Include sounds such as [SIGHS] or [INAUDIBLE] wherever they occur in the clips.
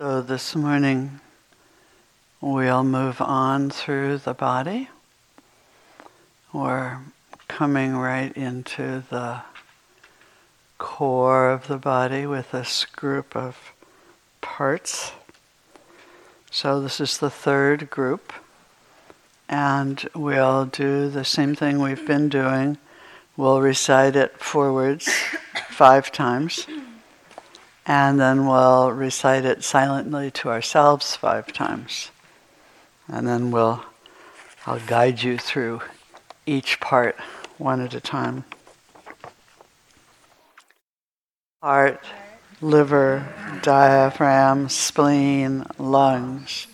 So this morning we'll move on through the body. We're coming right into the core of the body with this group of parts. So this is the third group. And we'll do the same thing we've been doing. We'll recite it forwards five times and then we'll recite it silently to ourselves five times. And then we'll I'll guide you through each part one at a time. Heart, liver, diaphragm, spleen, lungs.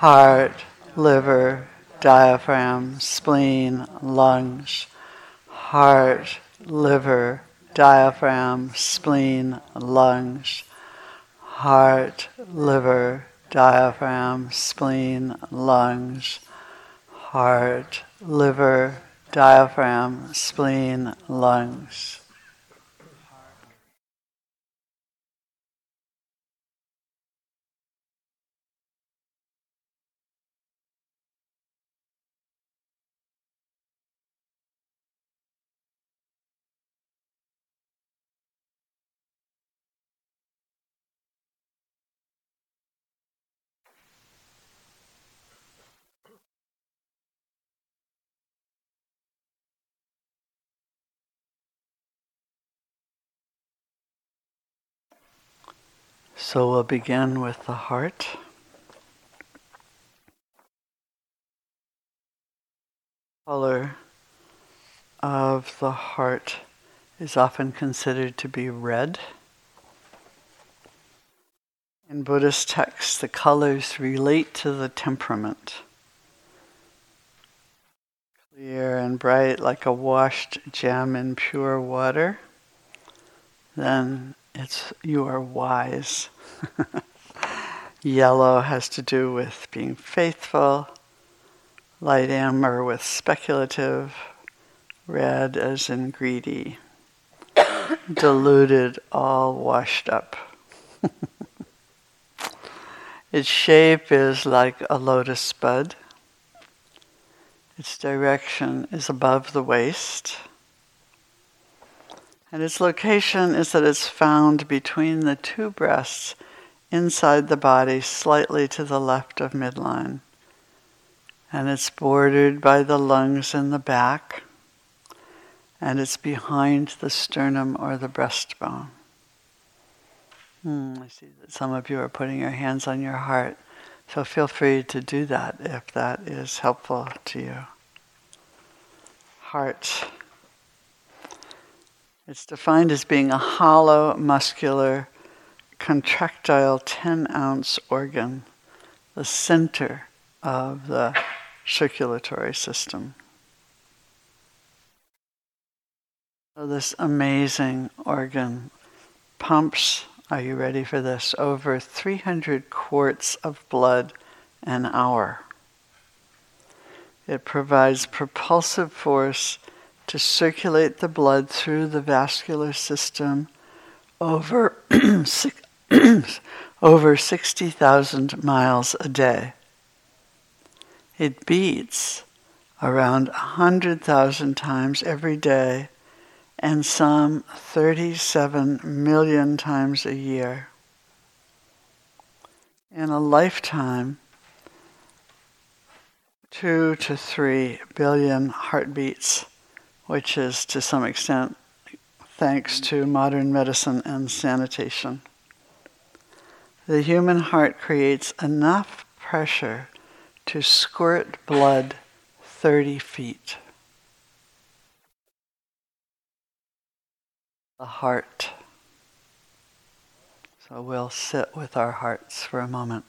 Heart, liver, diaphragm, spleen, lungs. Heart, liver, diaphragm, spleen, lungs, heart, liver, diaphragm, spleen, lungs, heart, liver, diaphragm, spleen, lungs. So we'll begin with the heart. Color of the heart is often considered to be red. In Buddhist texts, the colors relate to the temperament. Clear and bright like a washed gem in pure water. Then it's you are wise. Yellow has to do with being faithful, light amber with speculative, red as in greedy, diluted, all washed up. [LAUGHS] its shape is like a lotus bud. Its direction is above the waist. And its location is that it's found between the two breasts inside the body, slightly to the left of midline. And it's bordered by the lungs in the back, and it's behind the sternum or the breastbone. Hmm, I see that some of you are putting your hands on your heart, so feel free to do that if that is helpful to you. Heart. It's defined as being a hollow, muscular, contractile 10 ounce organ, the center of the circulatory system. So, this amazing organ pumps, are you ready for this? Over 300 quarts of blood an hour. It provides propulsive force to circulate the blood through the vascular system over, [CLEARS THROAT] [CLEARS THROAT] over 60,000 miles a day. It beats around 100,000 times every day and some 37 million times a year. In a lifetime, two to three billion heartbeats which is to some extent thanks to modern medicine and sanitation. The human heart creates enough pressure to squirt blood 30 feet. The heart. So we'll sit with our hearts for a moment.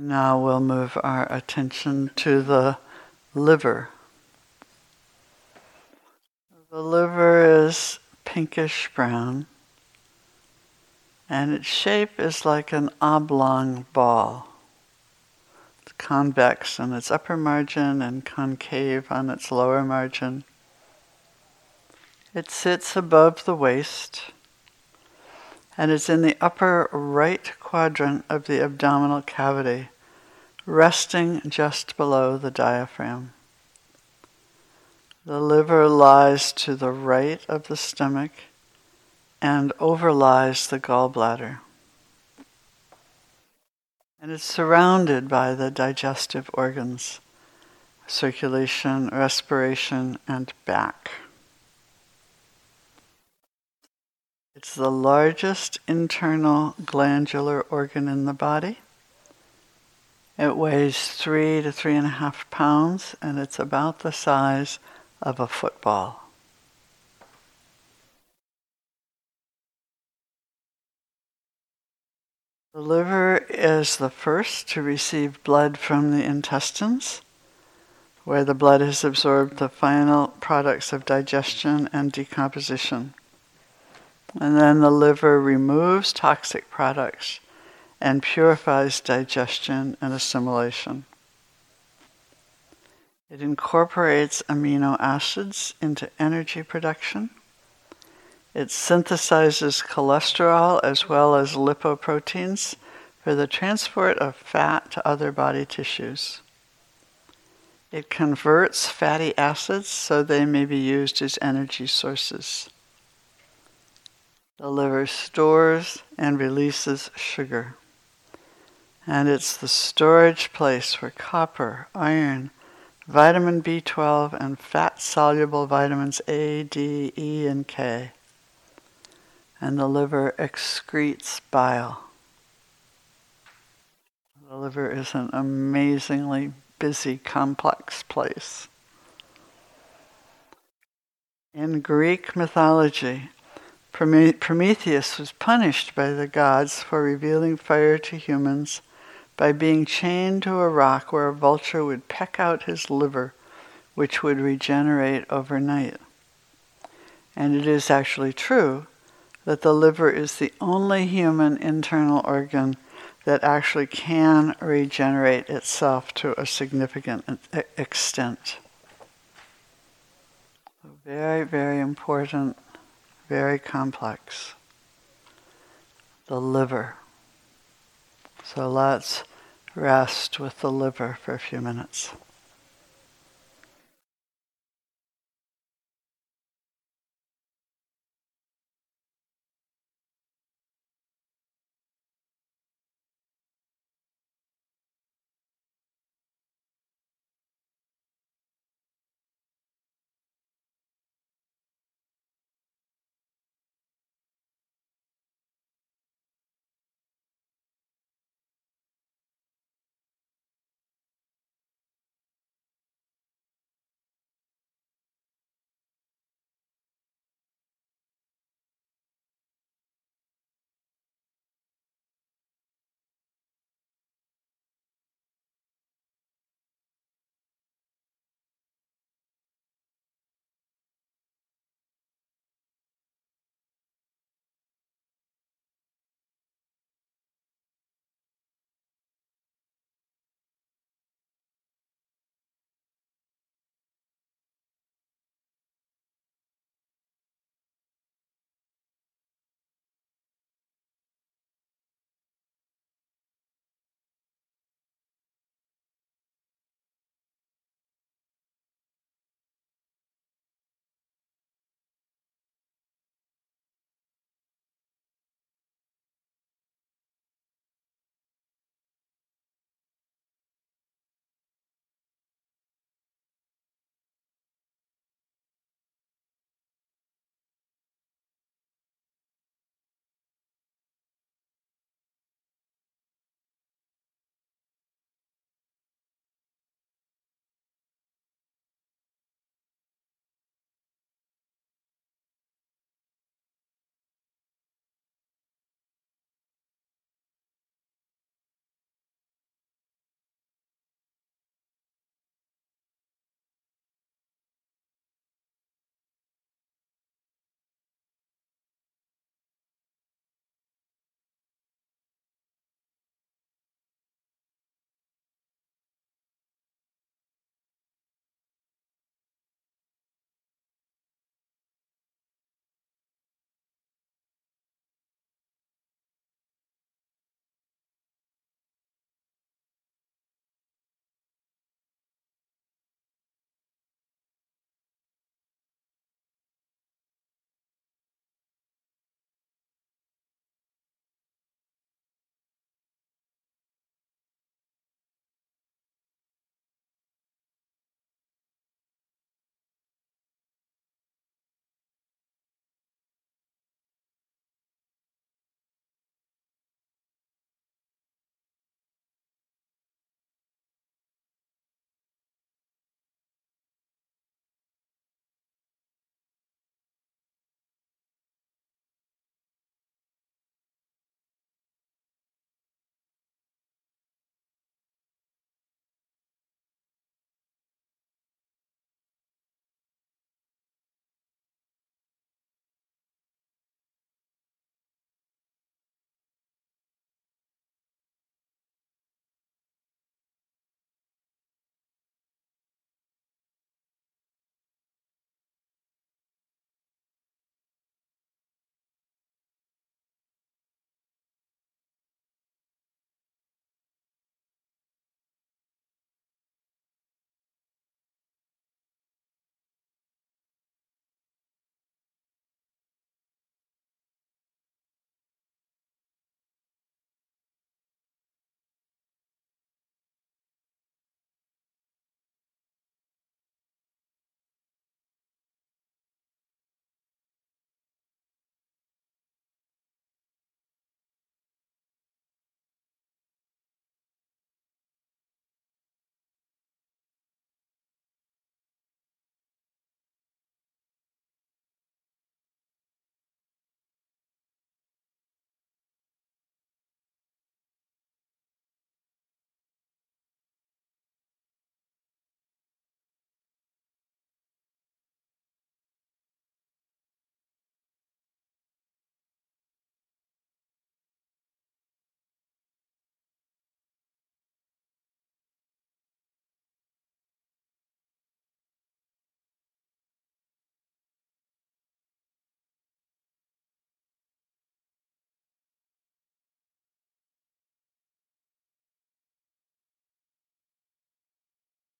Now we'll move our attention to the liver. The liver is pinkish brown and its shape is like an oblong ball. It's convex on its upper margin and concave on its lower margin. It sits above the waist and is in the upper right quadrant of the abdominal cavity, resting just below the diaphragm. The liver lies to the right of the stomach and overlies the gallbladder. And it's surrounded by the digestive organs, circulation, respiration, and back. It's the largest internal glandular organ in the body. It weighs three to three and a half pounds, and it's about the size of a football. The liver is the first to receive blood from the intestines, where the blood has absorbed the final products of digestion and decomposition. And then the liver removes toxic products and purifies digestion and assimilation. It incorporates amino acids into energy production. It synthesizes cholesterol as well as lipoproteins for the transport of fat to other body tissues. It converts fatty acids so they may be used as energy sources. The liver stores and releases sugar. And it's the storage place for copper, iron, vitamin B12, and fat soluble vitamins A, D, E, and K. And the liver excretes bile. The liver is an amazingly busy, complex place. In Greek mythology, Prometheus was punished by the gods for revealing fire to humans by being chained to a rock where a vulture would peck out his liver, which would regenerate overnight. And it is actually true that the liver is the only human internal organ that actually can regenerate itself to a significant extent. Very, very important very complex. The liver. So let's rest with the liver for a few minutes.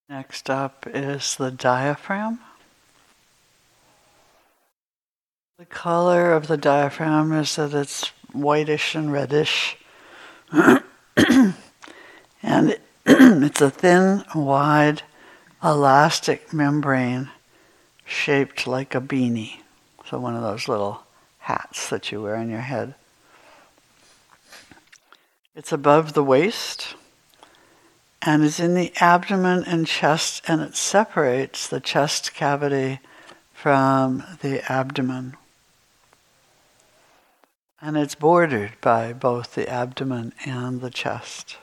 Next up is the diaphragm. The color of the diaphragm is that it's whitish and reddish. [CLEARS THROAT] and [CLEARS THROAT] it's a thin, wide, elastic membrane shaped like a beanie. So, one of those little hats that you wear on your head. It's above the waist and is in the abdomen and chest, and it separates the chest cavity from the abdomen. And it's bordered by both the abdomen and the chest.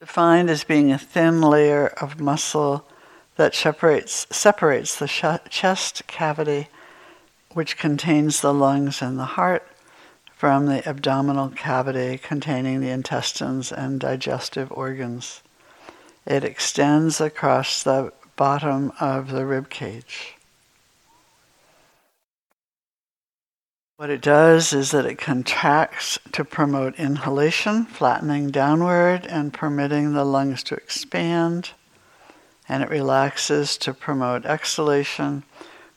Defined as being a thin layer of muscle that separates, separates the sh- chest cavity, which contains the lungs and the heart, from the abdominal cavity containing the intestines and digestive organs. It extends across the bottom of the rib cage. What it does is that it contracts to promote inhalation, flattening downward and permitting the lungs to expand, and it relaxes to promote exhalation,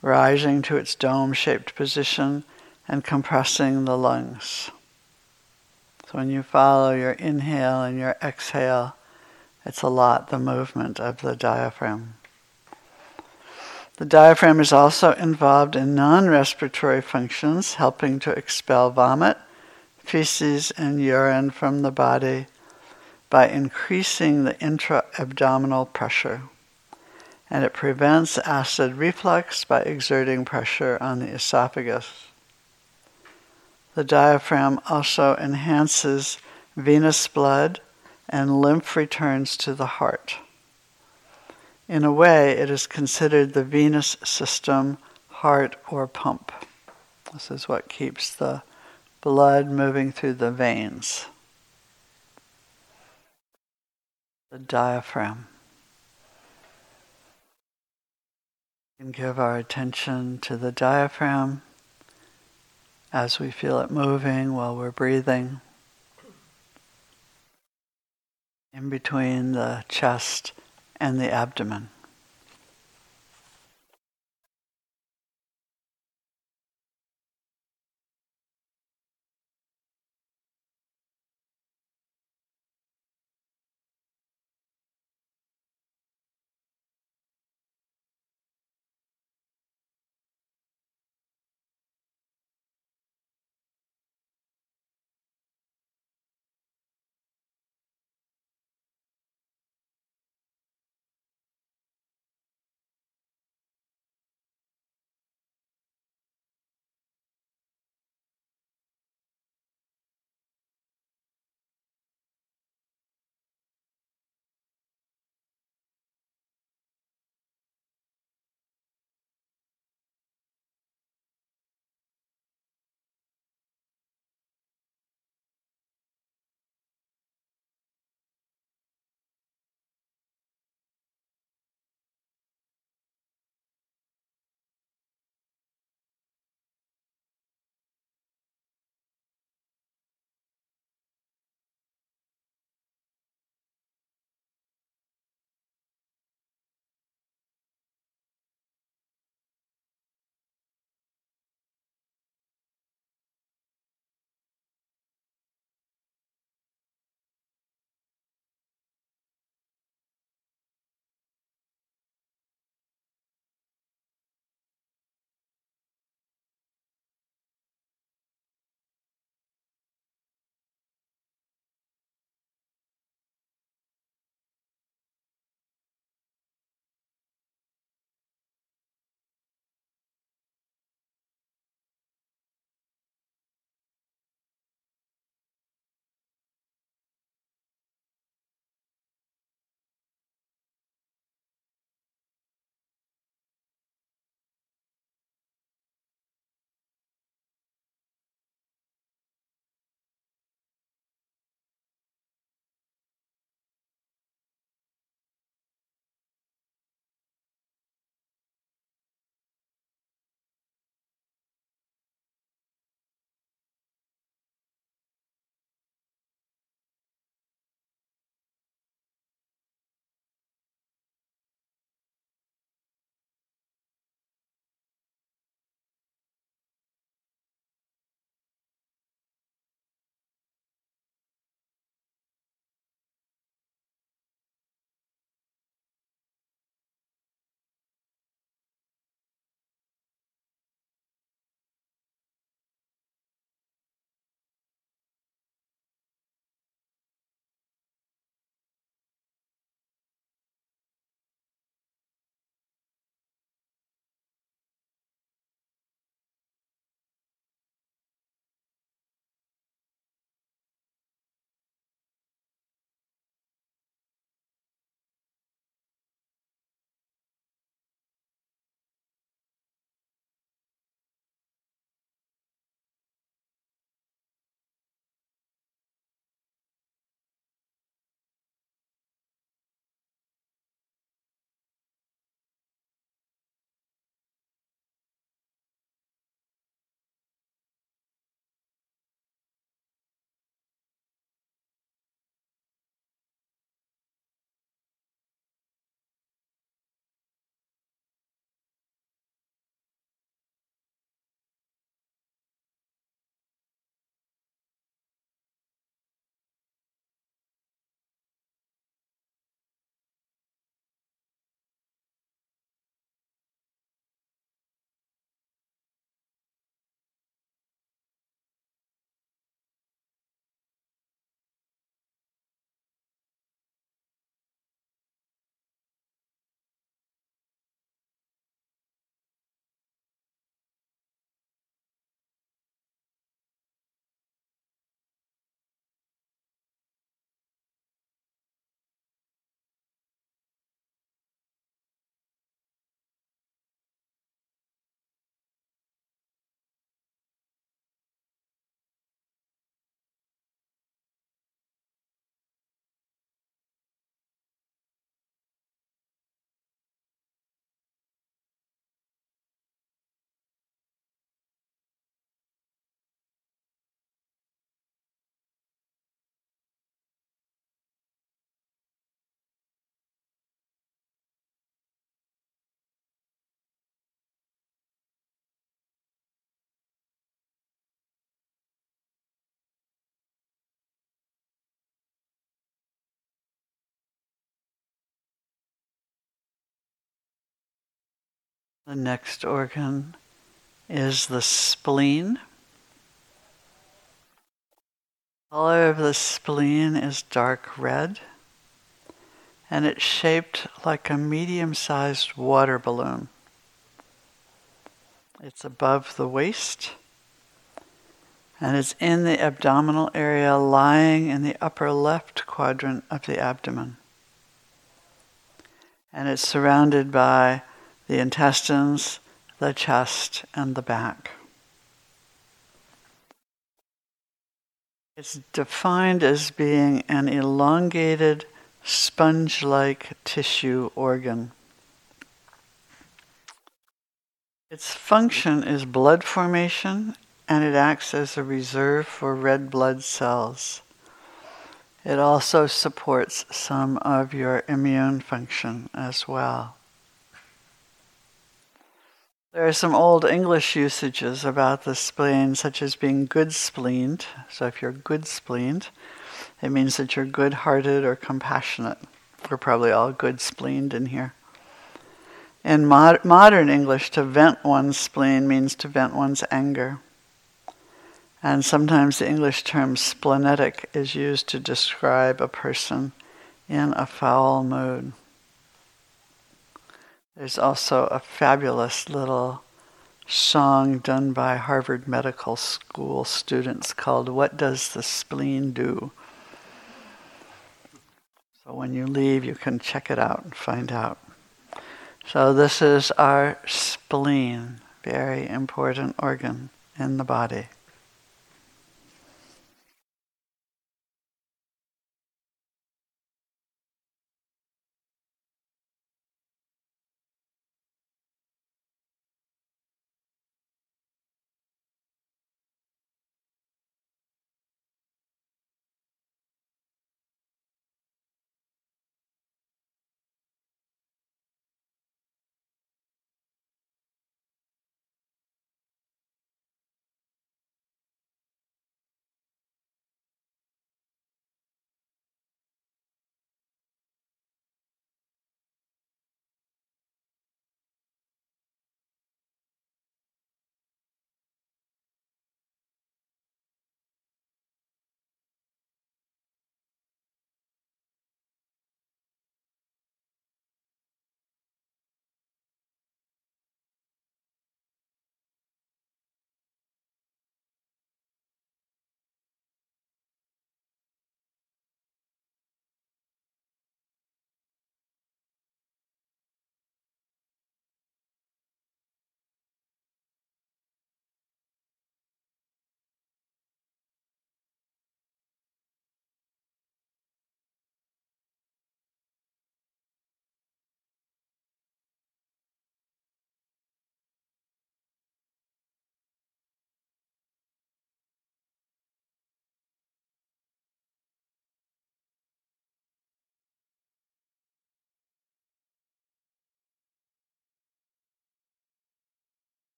rising to its dome shaped position and compressing the lungs. So when you follow your inhale and your exhale, it's a lot the movement of the diaphragm. The diaphragm is also involved in non respiratory functions, helping to expel vomit, feces, and urine from the body by increasing the intra abdominal pressure. And it prevents acid reflux by exerting pressure on the esophagus. The diaphragm also enhances venous blood and lymph returns to the heart. In a way, it is considered the venous system heart or pump. This is what keeps the blood moving through the veins. The diaphragm. Can give our attention to the diaphragm as we feel it moving while we're breathing in between the chest and the abdomen. The next organ is the spleen. color of the spleen is dark red and it's shaped like a medium sized water balloon. It's above the waist and it's in the abdominal area, lying in the upper left quadrant of the abdomen. And it's surrounded by the intestines, the chest, and the back. It's defined as being an elongated, sponge like tissue organ. Its function is blood formation and it acts as a reserve for red blood cells. It also supports some of your immune function as well. There are some old English usages about the spleen, such as being good spleened. So, if you're good spleened, it means that you're good hearted or compassionate. We're probably all good spleened in here. In mod- modern English, to vent one's spleen means to vent one's anger. And sometimes the English term splenetic is used to describe a person in a foul mood. There's also a fabulous little song done by Harvard Medical School students called What Does the Spleen Do? So when you leave, you can check it out and find out. So, this is our spleen, very important organ in the body.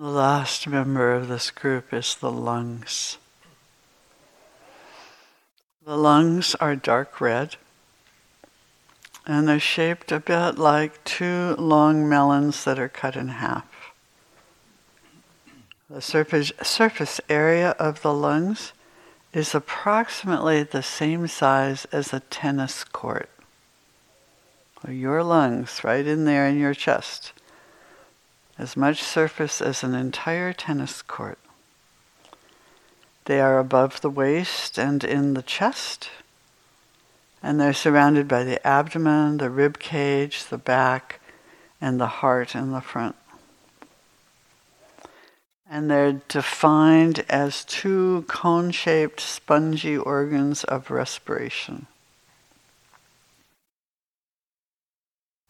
The last member of this group is the lungs. The lungs are dark red and they're shaped a bit like two long melons that are cut in half. The surface, surface area of the lungs is approximately the same size as a tennis court. Your lungs, right in there in your chest, as much surface as an entire tennis court. They are above the waist and in the chest, and they're surrounded by the abdomen, the rib cage, the back, and the heart in the front. And they're defined as two cone shaped spongy organs of respiration.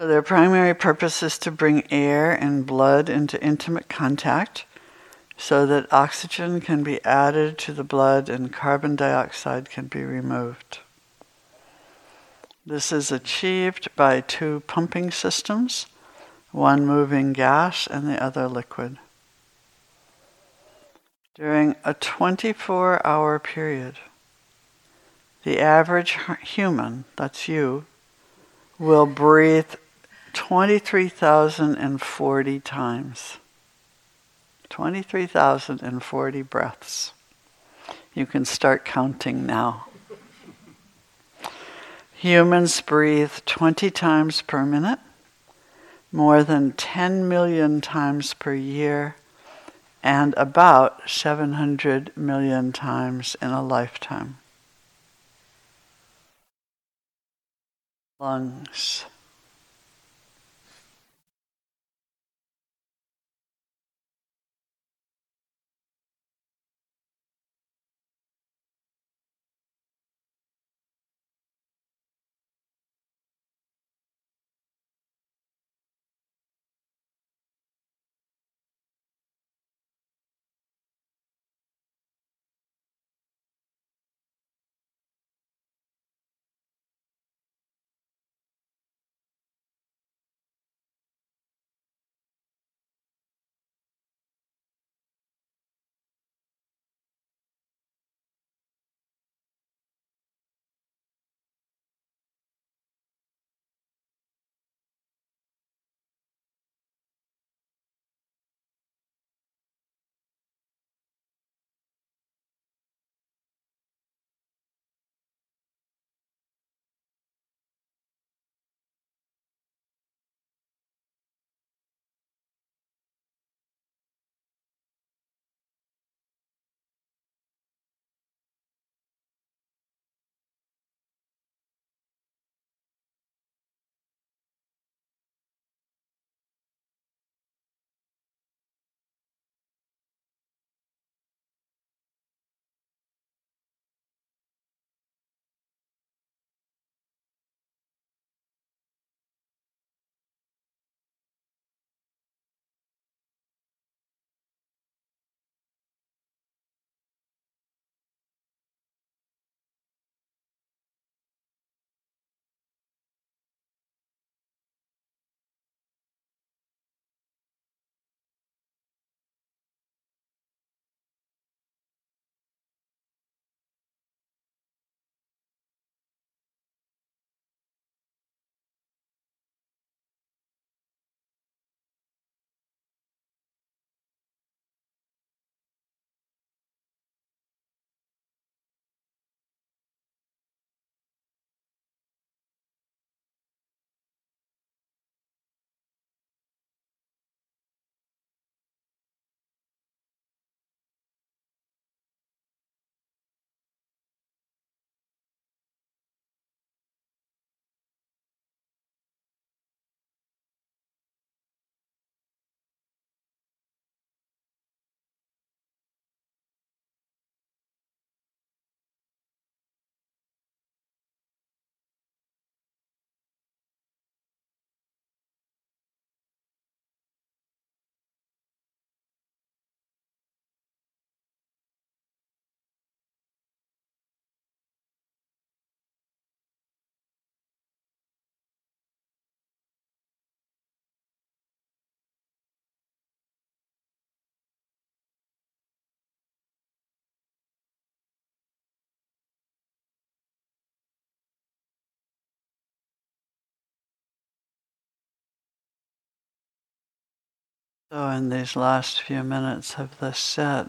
So their primary purpose is to bring air and blood into intimate contact so that oxygen can be added to the blood and carbon dioxide can be removed. This is achieved by two pumping systems, one moving gas and the other liquid. During a 24 hour period, the average human, that's you, will breathe 23,040 times. 23,040 breaths. You can start counting now. Humans breathe 20 times per minute, more than 10 million times per year, and about 700 million times in a lifetime. Lungs. So, in these last few minutes of this set,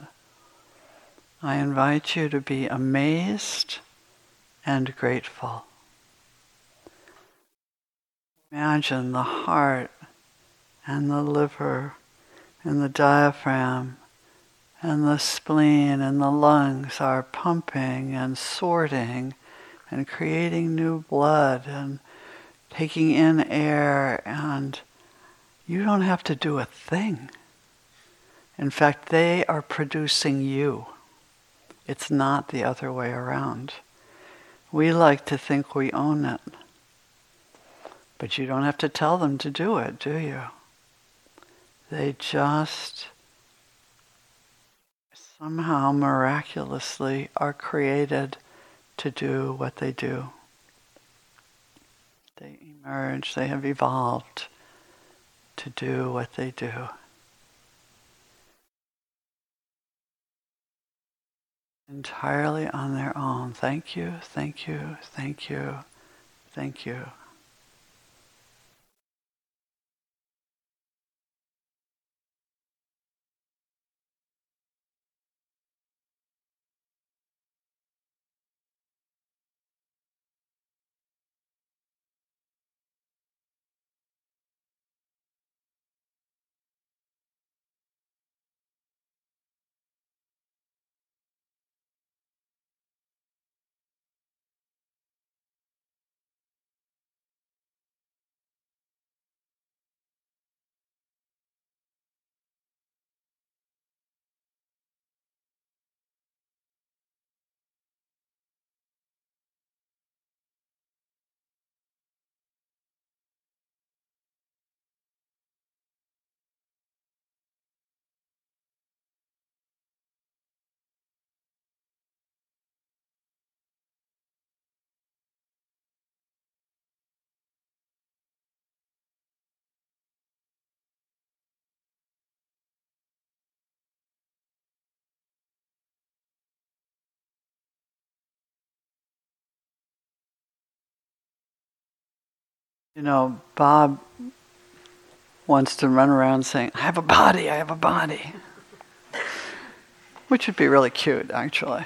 I invite you to be amazed and grateful. Imagine the heart and the liver and the diaphragm and the spleen and the lungs are pumping and sorting and creating new blood and taking in air and you don't have to do a thing. In fact, they are producing you. It's not the other way around. We like to think we own it. But you don't have to tell them to do it, do you? They just somehow miraculously are created to do what they do. They emerge, they have evolved to do what they do. Entirely on their own. Thank you, thank you, thank you, thank you. You know, Bob wants to run around saying, I have a body, I have a body. Which would be really cute, actually.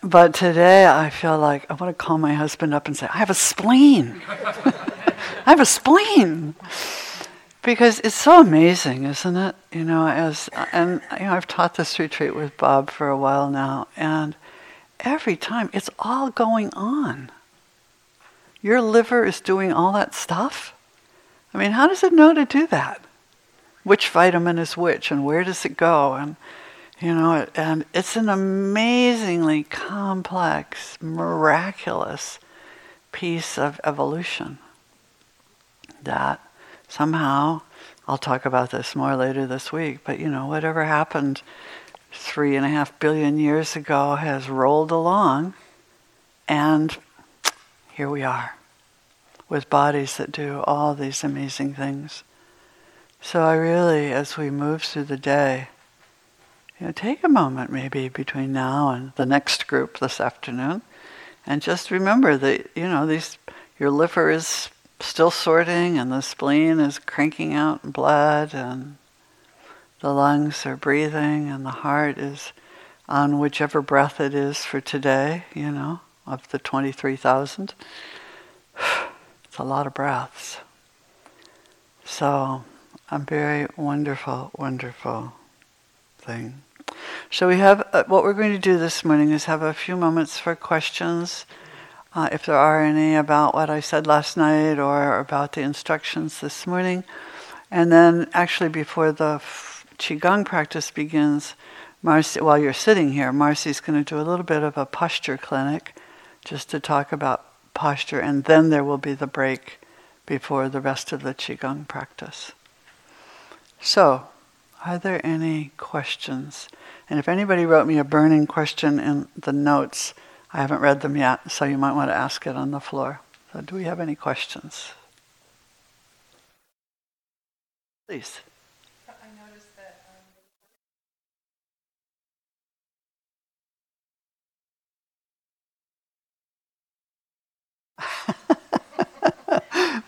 But today I feel like I want to call my husband up and say, I have a spleen. [LAUGHS] I have a spleen. Because it's so amazing, isn't it? You know, as and you know, I've taught this retreat with Bob for a while now, and every time it's all going on. Your liver is doing all that stuff? I mean, how does it know to do that? Which vitamin is which and where does it go? And, you know, and it's an amazingly complex, miraculous piece of evolution that somehow, I'll talk about this more later this week, but you know, whatever happened three and a half billion years ago has rolled along and here we are with bodies that do all these amazing things. So I really, as we move through the day, you know, take a moment maybe between now and the next group this afternoon, and just remember that you know these your liver is still sorting, and the spleen is cranking out blood, and the lungs are breathing, and the heart is on whichever breath it is for today. You know, of the twenty-three thousand. [SIGHS] It's a lot of breaths. So, a very wonderful, wonderful thing. So, we have uh, what we're going to do this morning is have a few moments for questions, uh, if there are any, about what I said last night or about the instructions this morning. And then, actually, before the f- Qigong practice begins, Marcy, while you're sitting here, Marcy's going to do a little bit of a posture clinic just to talk about posture, and then there will be the break before the rest of the Qigong practice. So, are there any questions? And if anybody wrote me a burning question in the notes, I haven't read them yet, so you might want to ask it on the floor. So, do we have any questions? Please.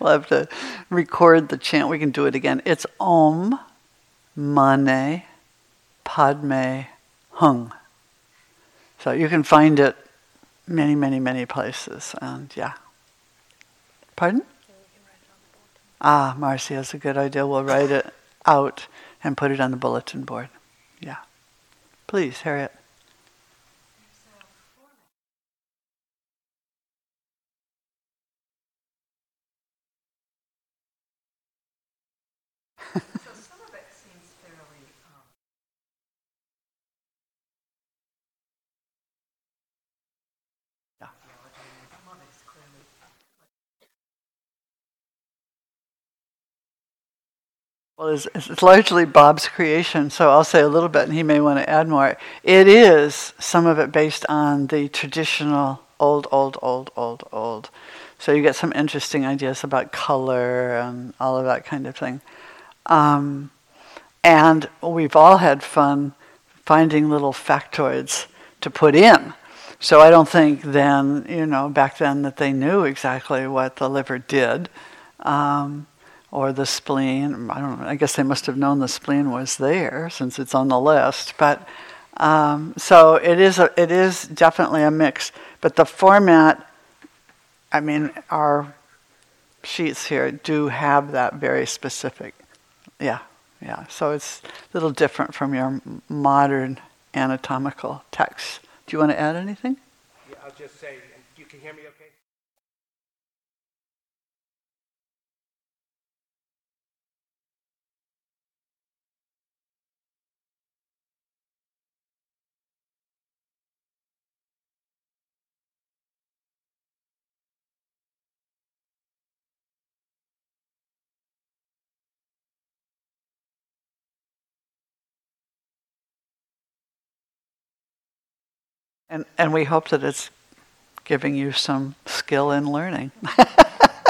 [LAUGHS] we'll have to record the chant. We can do it again. It's Om Mane Padme Hung. So you can find it many, many, many places. And yeah. Pardon? Ah, Marcy, that's a good idea. We'll write it out and put it on the bulletin board. Yeah. Please, Harriet. Well, it's, it's, largely Bob's creation, so I'll say a little bit, and he may want to add more. It is some of it based on the traditional old, old, old, old, old. So you get some interesting ideas about color and all of that kind of thing. Um, and we've all had fun finding little factoids to put in. So I don't think then, you know, back then that they knew exactly what the liver did. Um, or the spleen. I don't know, I guess they must have known the spleen was there since it's on the list. But um, so it is, a, it is definitely a mix. But the format, I mean, our sheets here do have that very specific. Yeah, yeah. So it's a little different from your modern anatomical texts. Do you want to add anything? Yeah, I'll just say, you can hear me okay? And, and we hope that it's giving you some skill in learning.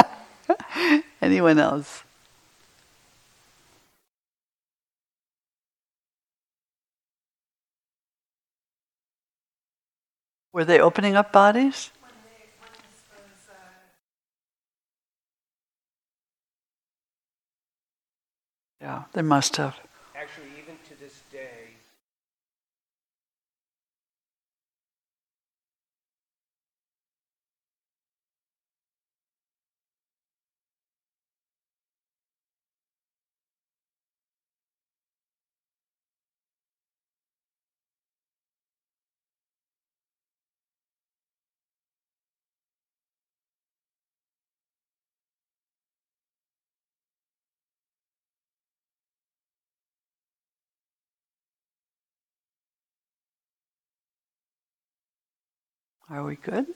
[LAUGHS] Anyone else? Were they opening up bodies? Yeah, they must have. Are we good?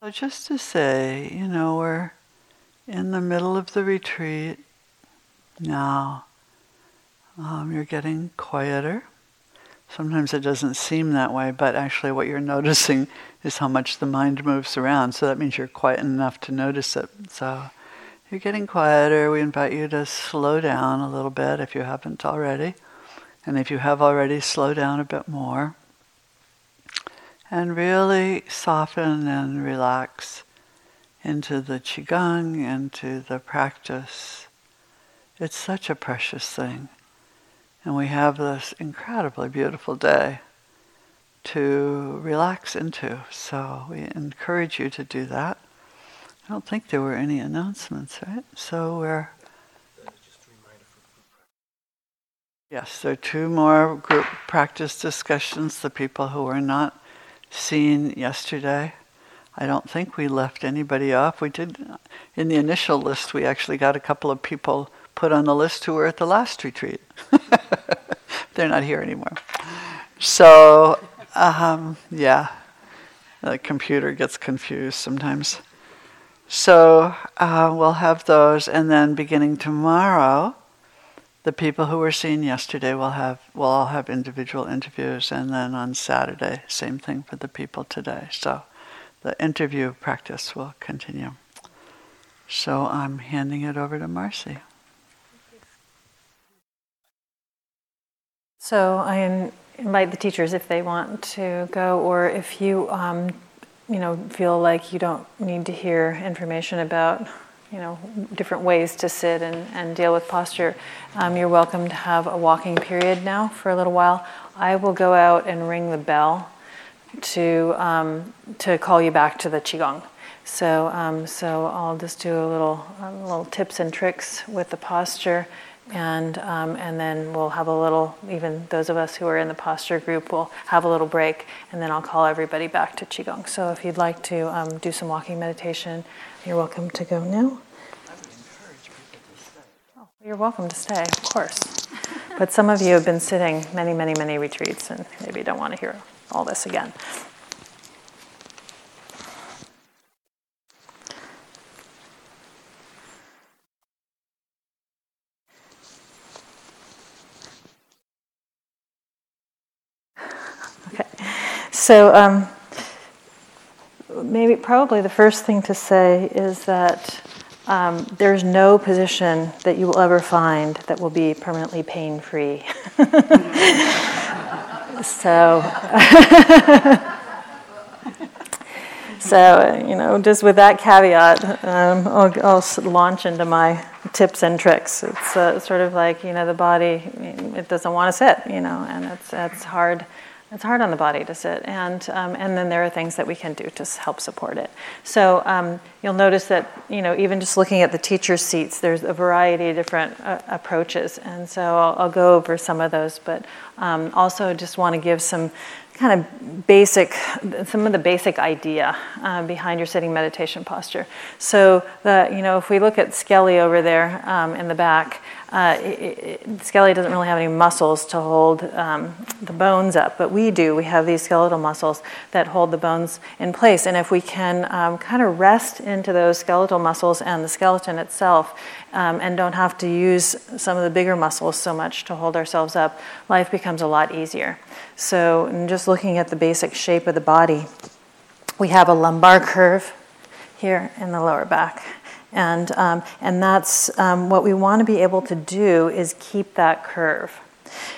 So, just to say, you know, we're in the middle of the retreat now. Um, you're getting quieter. Sometimes it doesn't seem that way, but actually, what you're noticing is how much the mind moves around. So, that means you're quiet enough to notice it. So, you're getting quieter. We invite you to slow down a little bit if you haven't already. And if you have already, slow down a bit more. And really soften and relax into the Qigong, into the practice. It's such a precious thing. And we have this incredibly beautiful day to relax into. So we encourage you to do that. I don't think there were any announcements, right? So we're Yes, there are two more group practice discussions. The people who were not seen yesterday. I don't think we left anybody off. We did, in the initial list, we actually got a couple of people put on the list who were at the last retreat. [LAUGHS] They're not here anymore. So, um, yeah, the computer gets confused sometimes. So, uh, we'll have those, and then beginning tomorrow, the people who were seen yesterday will have will all have individual interviews, and then on Saturday, same thing for the people today. So the interview practice will continue. So I'm handing it over to Marcy. So I invite the teachers if they want to go, or if you um, you know, feel like you don't need to hear information about, you know, different ways to sit and, and deal with posture, um, you're welcome to have a walking period now for a little while. I will go out and ring the bell to um, to call you back to the qigong. So um, so I'll just do a little a little tips and tricks with the posture, and um, and then we'll have a little. Even those of us who are in the posture group will have a little break, and then I'll call everybody back to qigong. So if you'd like to um, do some walking meditation, you're welcome to go now. Oh, you're welcome to stay, of course. But some of you have been sitting many, many, many retreats and maybe don't want to hear all this again. Okay, so um, maybe probably the first thing to say is that um, there's no position that you will ever find that will be permanently pain free. [LAUGHS] so, [LAUGHS] so you know, just with that caveat, um, I'll, I'll, launch into my tips and tricks. It's uh, sort of like you know, the body it doesn't want to sit, you know, and it's it's hard it's hard on the body to sit, and um, and then there are things that we can do to help support it. So um, you'll notice that you know even just looking at the teacher's seats, there's a variety of different uh, approaches, and so I'll, I'll, go over some of those, but um, also just want to give some kind of basic, some of the basic idea uh, behind your sitting meditation posture. So, the, you know, if we look at Skelly over there um, in the back, uh, it, it, Skelly doesn't really have any muscles to hold um, the bones up, but we do. We have these skeletal muscles that hold the bones in place. And if we can um, kind of rest into those skeletal muscles and the skeleton itself, um, and don't have to use some of the bigger muscles so much to hold ourselves up, life becomes a lot easier. So, just looking at the basic shape of the body, we have a lumbar curve here in the lower back. And, um, and that's um, what we want to be able to do is keep that curve.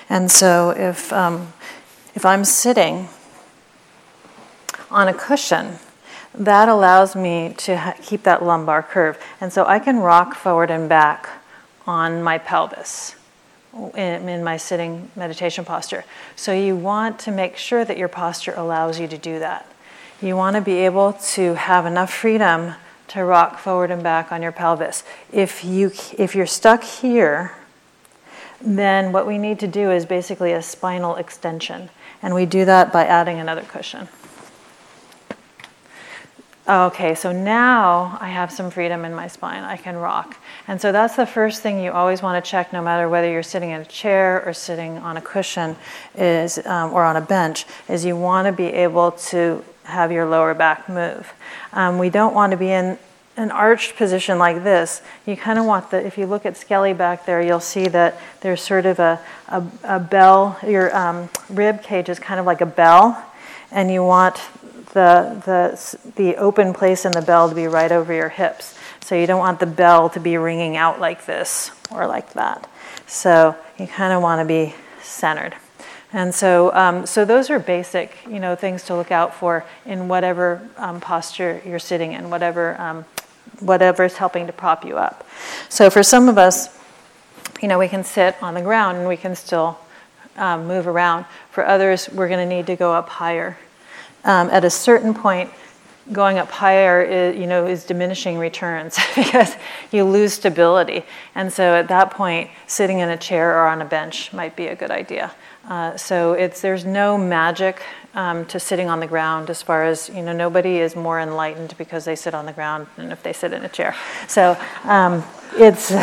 And so if, um, if I'm sitting on a cushion, that allows me to ha- keep that lumbar curve. And so I can rock forward and back on my pelvis in, in, my sitting meditation posture. So you want to make sure that your posture allows you to do that. You want to be able to have enough freedom to rock forward and back on your pelvis. If you if you're stuck here, then what we need to do is basically a spinal extension, and we do that by adding another cushion. Okay, so now I have some freedom in my spine. I can rock. And so that's the first thing you always want to check, no matter whether you're sitting in a chair or sitting on a cushion, is um, or on a bench, is you want to be able to have your lower back move. Um, we don't want to be in an arched position like this. You kind of want the. If you look at Skelly back there, you'll see that there's sort of a a, a bell. Your um, rib cage is kind of like a bell, and you want the, the, the open place in the bell to be right over your hips. So you don't want the bell to be ringing out like this or like that. So you kind of want to be centered. And so, um, so those are basic, you know, things to look out for in whatever um, posture you're sitting in, whatever, um, whatever is helping to prop you up. So for some of us, you know, we can sit on the ground and we can still um, move around. For others, we're going to need to go up higher um, at a certain point, going up higher is, you know, is diminishing returns [LAUGHS] because you lose stability. And so at that point, sitting in a chair or on a bench might be a good idea. Uh, so it's, there's no magic um, to sitting on the ground as far as, you know, nobody is more enlightened because they sit on the ground than if they sit in a chair. So um, it's.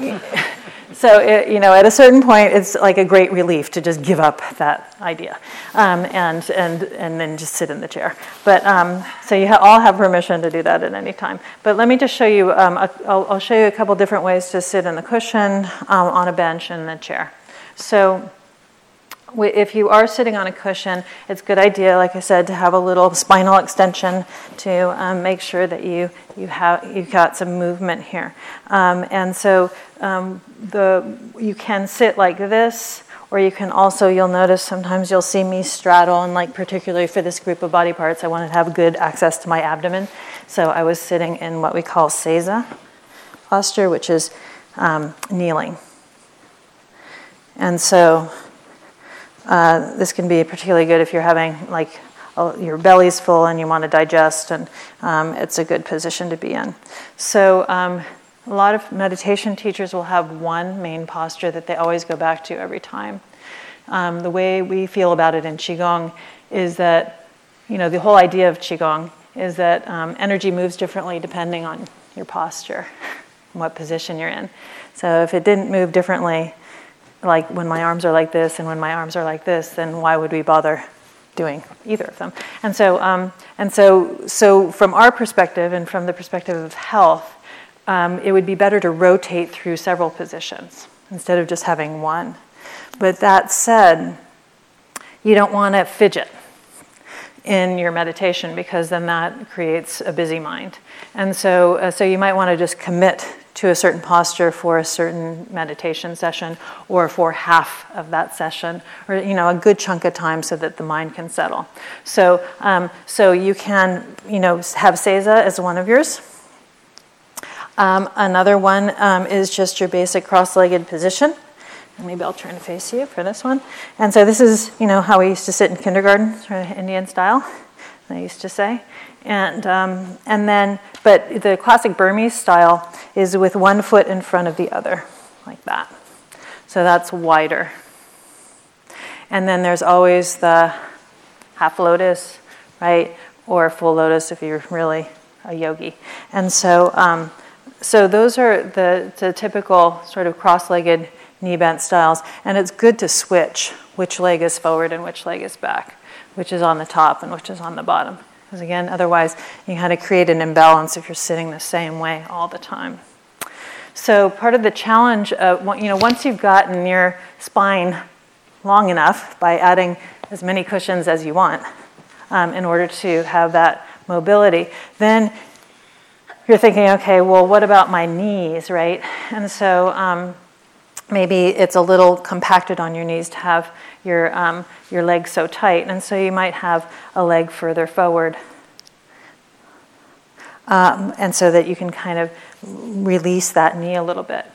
[LAUGHS] so it, you know, at a certain point, it's like a great relief to just give up that idea, um, and and and then just sit in the chair. But um, so you ha- all have permission to do that at any time. But let me just show you. Um, a, I'll, I'll, show you a couple different ways to sit in the cushion, um, on a bench, and in the chair. So if you are sitting on a cushion, it's a good idea, like I said, to have a little spinal extension to um, make sure that you you have you've got some movement here. Um, and so um, the you can sit like this, Or you can also, you'll notice sometimes you'll see me straddle, and like particularly for this group of body parts, I wanted to have good access to my abdomen. So I was sitting in what we call seiza posture, which is um, kneeling. And so uh, this can be particularly good if you're having like your belly's full and you want to digest, and um, it's a good position to be in. So um, a lot of meditation teachers will have one main posture that they always go back to every time. Um, the way we feel about it in Qigong is that, you know, the whole idea of Qigong is that um, energy moves differently depending on your posture and [LAUGHS] what position you're in. So if it didn't move differently, like when my arms are like this and when my arms are like this, then why would we bother doing either of them? And so, um, and so, so from our perspective and from the perspective of health, um, it would be better to rotate through several positions instead of just having one. But that said, you don't want to fidget in your meditation because then that creates a busy mind. And so, uh, so you might want to just commit to a certain posture for a certain meditation session or for half of that session or you know a good chunk of time so that the mind can settle so um, so you can you know have seiza as one of yours um, another one um, is just your basic cross-legged position. Maybe I'll turn to face you for this one. And so this is, you know, how we used to sit in kindergarten, sort of Indian style, I used to say. And, um, and then, but the classic Burmese style is with one foot in front of the other, like that. So that's wider. And then there's always the half lotus, right? Or full lotus if you're really a yogi. And so, um, so those are the, the typical sort of cross-legged knee bent styles. And it's good to switch which leg is forward and which leg is back, which is on the top and which is on the bottom. Because again, otherwise you kind of create an imbalance if you're sitting the same way all the time. So part of the challenge, of, you know, once you've gotten your spine long enough by adding as many cushions as you want um, in order to have that mobility, then you're thinking, okay, well, what about my knees, right? And so um, maybe it's a little compacted on your knees to have your, um, your legs so tight. And so you might have a leg further forward. Um, and so that you can kind of release that knee a little bit.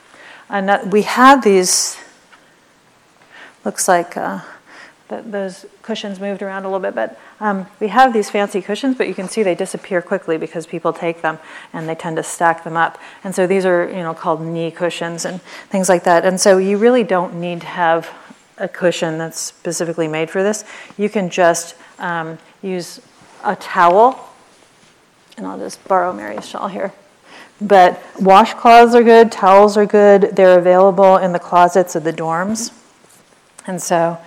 And we have these, looks like. Uh, those cushions moved around a little bit. But um, we have these fancy cushions, but you can see they disappear quickly because people take them and they tend to stack them up. And so these are, you know, called knee cushions and things like that. And so you really don't need to have a cushion that's specifically made for this. You can just um, use a towel, and I'll just borrow Mary's shawl here. But washcloths are good, towels are good. They're available in the closets of the dorms. And so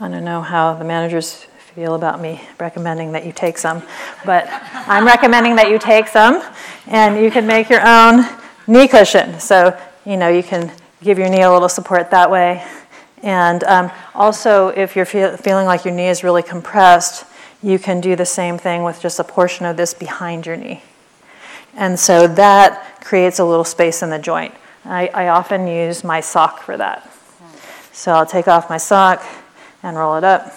I don't know how the managers feel about me recommending that you take some, but I'm recommending that you take some and you can make your own knee cushion. So, you know, you can give your knee a little support that way. And um, also, if you're feel, feeling like your knee is really compressed, you can do the same thing with just a portion of this behind your knee. And so that creates a little space in the joint. I, I often use my sock for that. So I'll take off my sock and roll it up.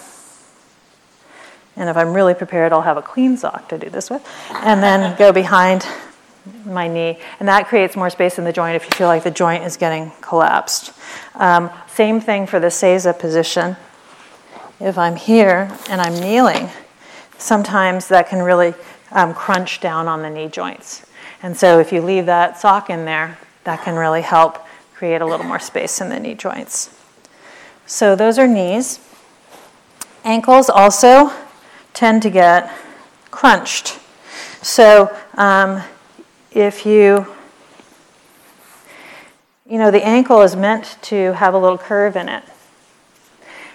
And if I'm really prepared, I'll have a clean sock to do this with. And then go behind my knee. And that creates more space in the joint if you feel like the joint is getting collapsed. Um, same thing for the Seiza position. If I'm here and I'm kneeling, sometimes that can really um, crunch down on the knee joints. And so if you leave that sock in there, that can really help create a little more space in the knee joints. So those are knees. Ankles also tend to get crunched. So um, if you, you know, the ankle is meant to have a little curve in it.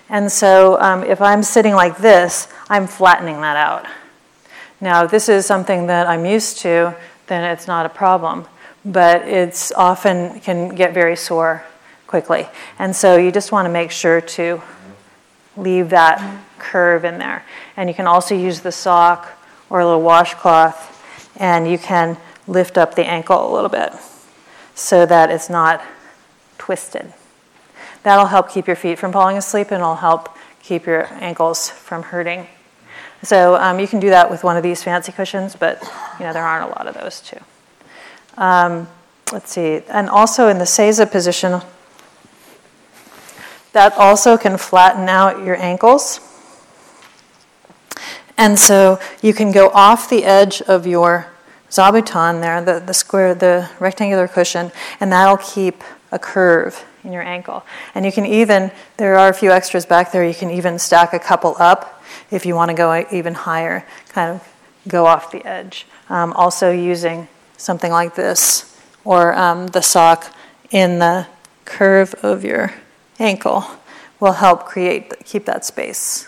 And so um, if I'm sitting like this, I'm flattening that out. Now, if this is something that I'm used to, then it's not a problem. But it's often can get very sore quickly. And so you just want to make sure to leave that curve in there. And you can also use the sock or a little washcloth and you can lift up the ankle a little bit so that it's not twisted. That'll help keep your feet from falling asleep and it'll help keep your ankles from hurting. So um, you can do that with one of these fancy cushions, but you know there aren't a lot of those too. Um, let's see, and also in the Seiza position, that also can flatten out your ankles. And so you can go off the edge of your zabuton there, the, the square, the rectangular cushion, and that'll keep a curve in your ankle. And you can even, there are a few extras back there, you can even stack a couple up if you want to go even higher, kind of go off the edge. Um, also using something like this or um, the sock in the curve of your ankle will help create keep that space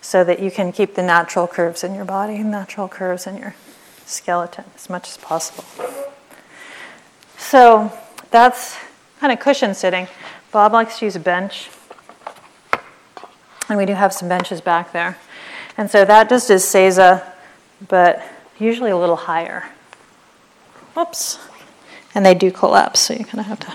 so that you can keep the natural curves in your body natural curves in your skeleton as much as possible so that's kind of cushion sitting bob likes to use a bench and we do have some benches back there and so that just is seiza but usually a little higher Oops. And they do collapse, so you kind of have to.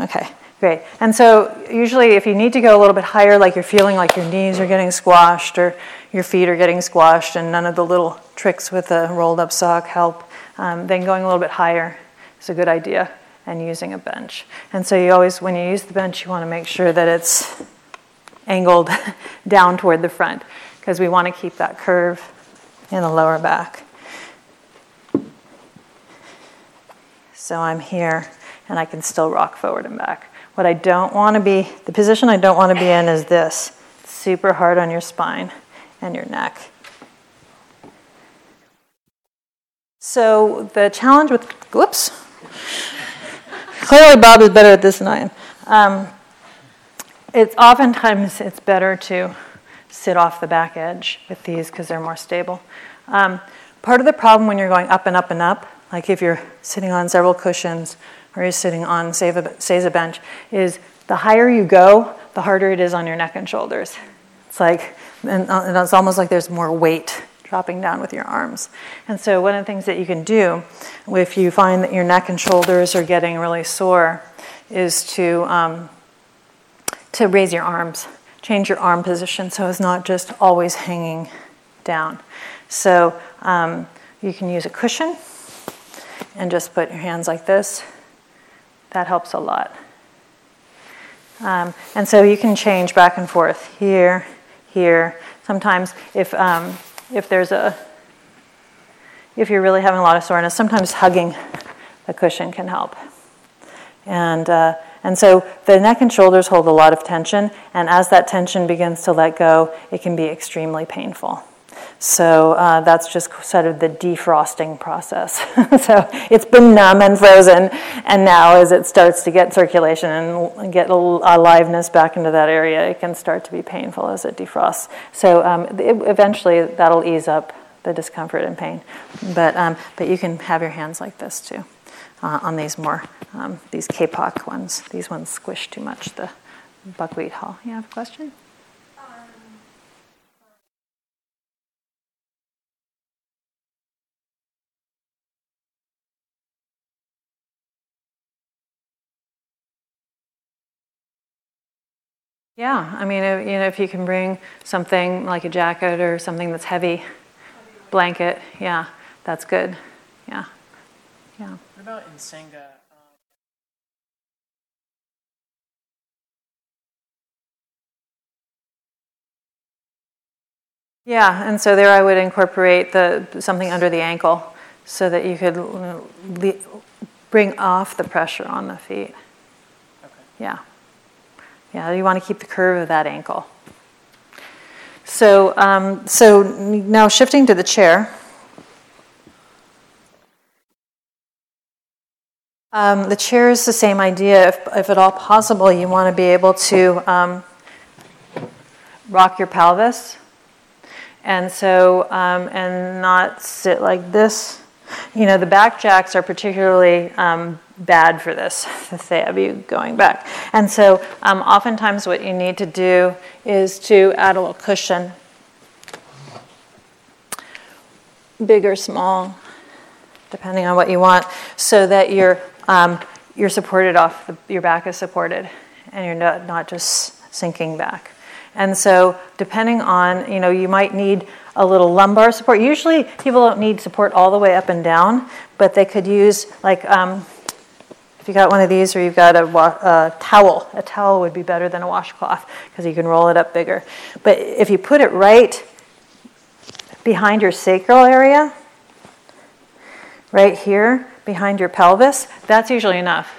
Okay, great. And so, usually, if you need to go a little bit higher, like you're feeling like your knees are getting squashed or your feet are getting squashed, and none of the little tricks with a rolled up sock help, um, then going a little bit higher is a good idea and using a bench. And so, you always, when you use the bench, you want to make sure that it's angled [LAUGHS] down toward the front because we want to keep that curve in the lower back. So I'm here and I can still rock forward and back. What I don't want to be, the position I don't want to be in is this super hard on your spine and your neck. So the challenge with, whoops, clearly Bob is better at this than I am. Um, it's oftentimes it's better to sit off the back edge with these because they're more stable. Um, part of the problem when you're going up and up and up like if you're sitting on several cushions or you're sitting on, say, a bench, is the higher you go, the harder it is on your neck and shoulders. It's like, and uh, it's almost like there's more weight dropping down with your arms. And so, one of the things that you can do if you find that your neck and shoulders are getting really sore is to, um, to raise your arms, change your arm position so it's not just always hanging down. So, um, you can use a cushion and just put your hands like this. That helps a lot. Um, and so you can change back and forth here, here. Sometimes if, um, if there's a, if you're really having a lot of soreness, sometimes hugging the cushion can help. And, uh, and so the neck and shoulders hold a lot of tension, and as that tension begins to let go, it can be extremely painful. So uh, that's just sort of the defrosting process. [LAUGHS] so it's been numb and frozen, and now as it starts to get circulation and get aliveness back into that area, it can start to be painful as it defrosts. So um, it, eventually that'll ease up the discomfort and pain. But, um, but you can have your hands like this too uh, on these more, um, these Kapok ones. These ones squish too much, the buckwheat hull. You have a question? Yeah, I mean, you know, if you can bring something like a jacket or something that's heavy, blanket, yeah, that's good. Yeah, yeah. What about in? Um, yeah, and so there I would incorporate the something under the ankle so that you could bring off the pressure on the feet. Okay. Yeah. Yeah, you want to keep the curve of that ankle. So, um, so now shifting to the chair. Um, the chair is the same idea. If, if at all possible, you want to be able to um, rock your pelvis. And so, um, and not sit like this. You know, the back jacks are particularly um, bad for this, [LAUGHS] you going back. And so, um, oftentimes, what you need to do is to add a little cushion, big or small, depending on what you want, so that you're, um, you're supported off, the, your back is supported, and you're not, not just sinking back. And so, depending on, you know, you might need a little lumbar support. Usually, people don't need support all the way up and down, but they could use, like, um, if you got one of these or you've got a, wa- a towel, a towel would be better than a washcloth because you can roll it up bigger. But if you put it right behind your sacral area, right here behind your pelvis, that's usually enough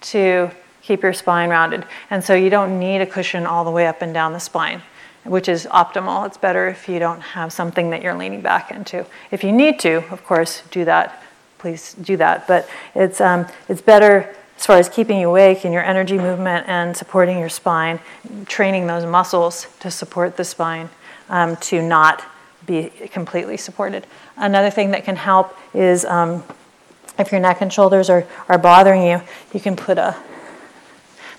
to keep your spine rounded. And so you don't need a cushion all the way up and down the spine, which is optimal. It's better if you don't have something that you're leaning back into. If you need to, of course, do that. Please do that. But it's, um, it's better as far as keeping you awake and your energy movement and supporting your spine, training those muscles to support the spine um, to not be completely supported. Another thing that can help is um, if your neck and shoulders are, are bothering you, you can put a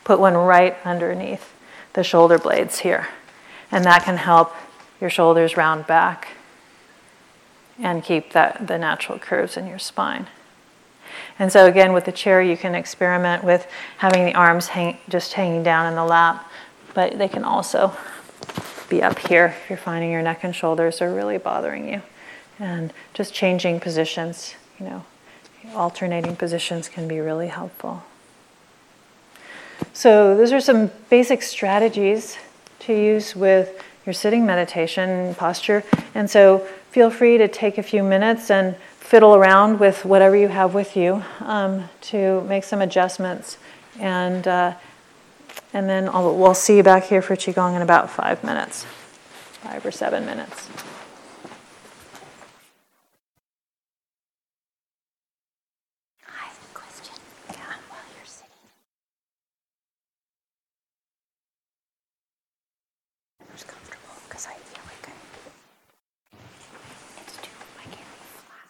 put one right underneath the shoulder blades here. And that can help your shoulders round back and keep that the natural curves in your spine. And so again with the chair you can experiment with having the arms hang, just hanging down in the lap, but they can also be up here if you're finding your neck and shoulders are really bothering you. And just changing positions, you know, alternating positions can be really helpful. So, those are some basic strategies to use with your sitting meditation posture. And so, feel free to take a few minutes and fiddle around with whatever you have with you um, to make some adjustments. And, uh, and then I'll, we'll see you back here for Qigong in about five minutes, five or seven minutes. I have a question. Yeah, while you're sitting. It's comfortable because I feel like I, it's too, I can't be flat.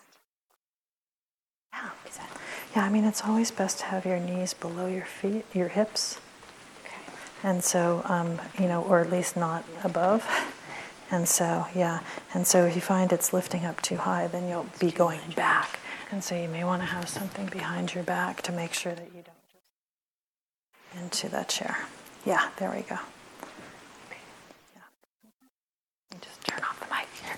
Yeah, is that Yeah, I mean, it's always best to have your knees below your feet, your hips. And so, um, you know, or at least not above. And so, yeah. And so, if you find it's lifting up too high, then you'll be going back. And so, you may want to have something behind your back to make sure that you don't just into that chair. Yeah, there we go. Yeah. Just turn off the mic here.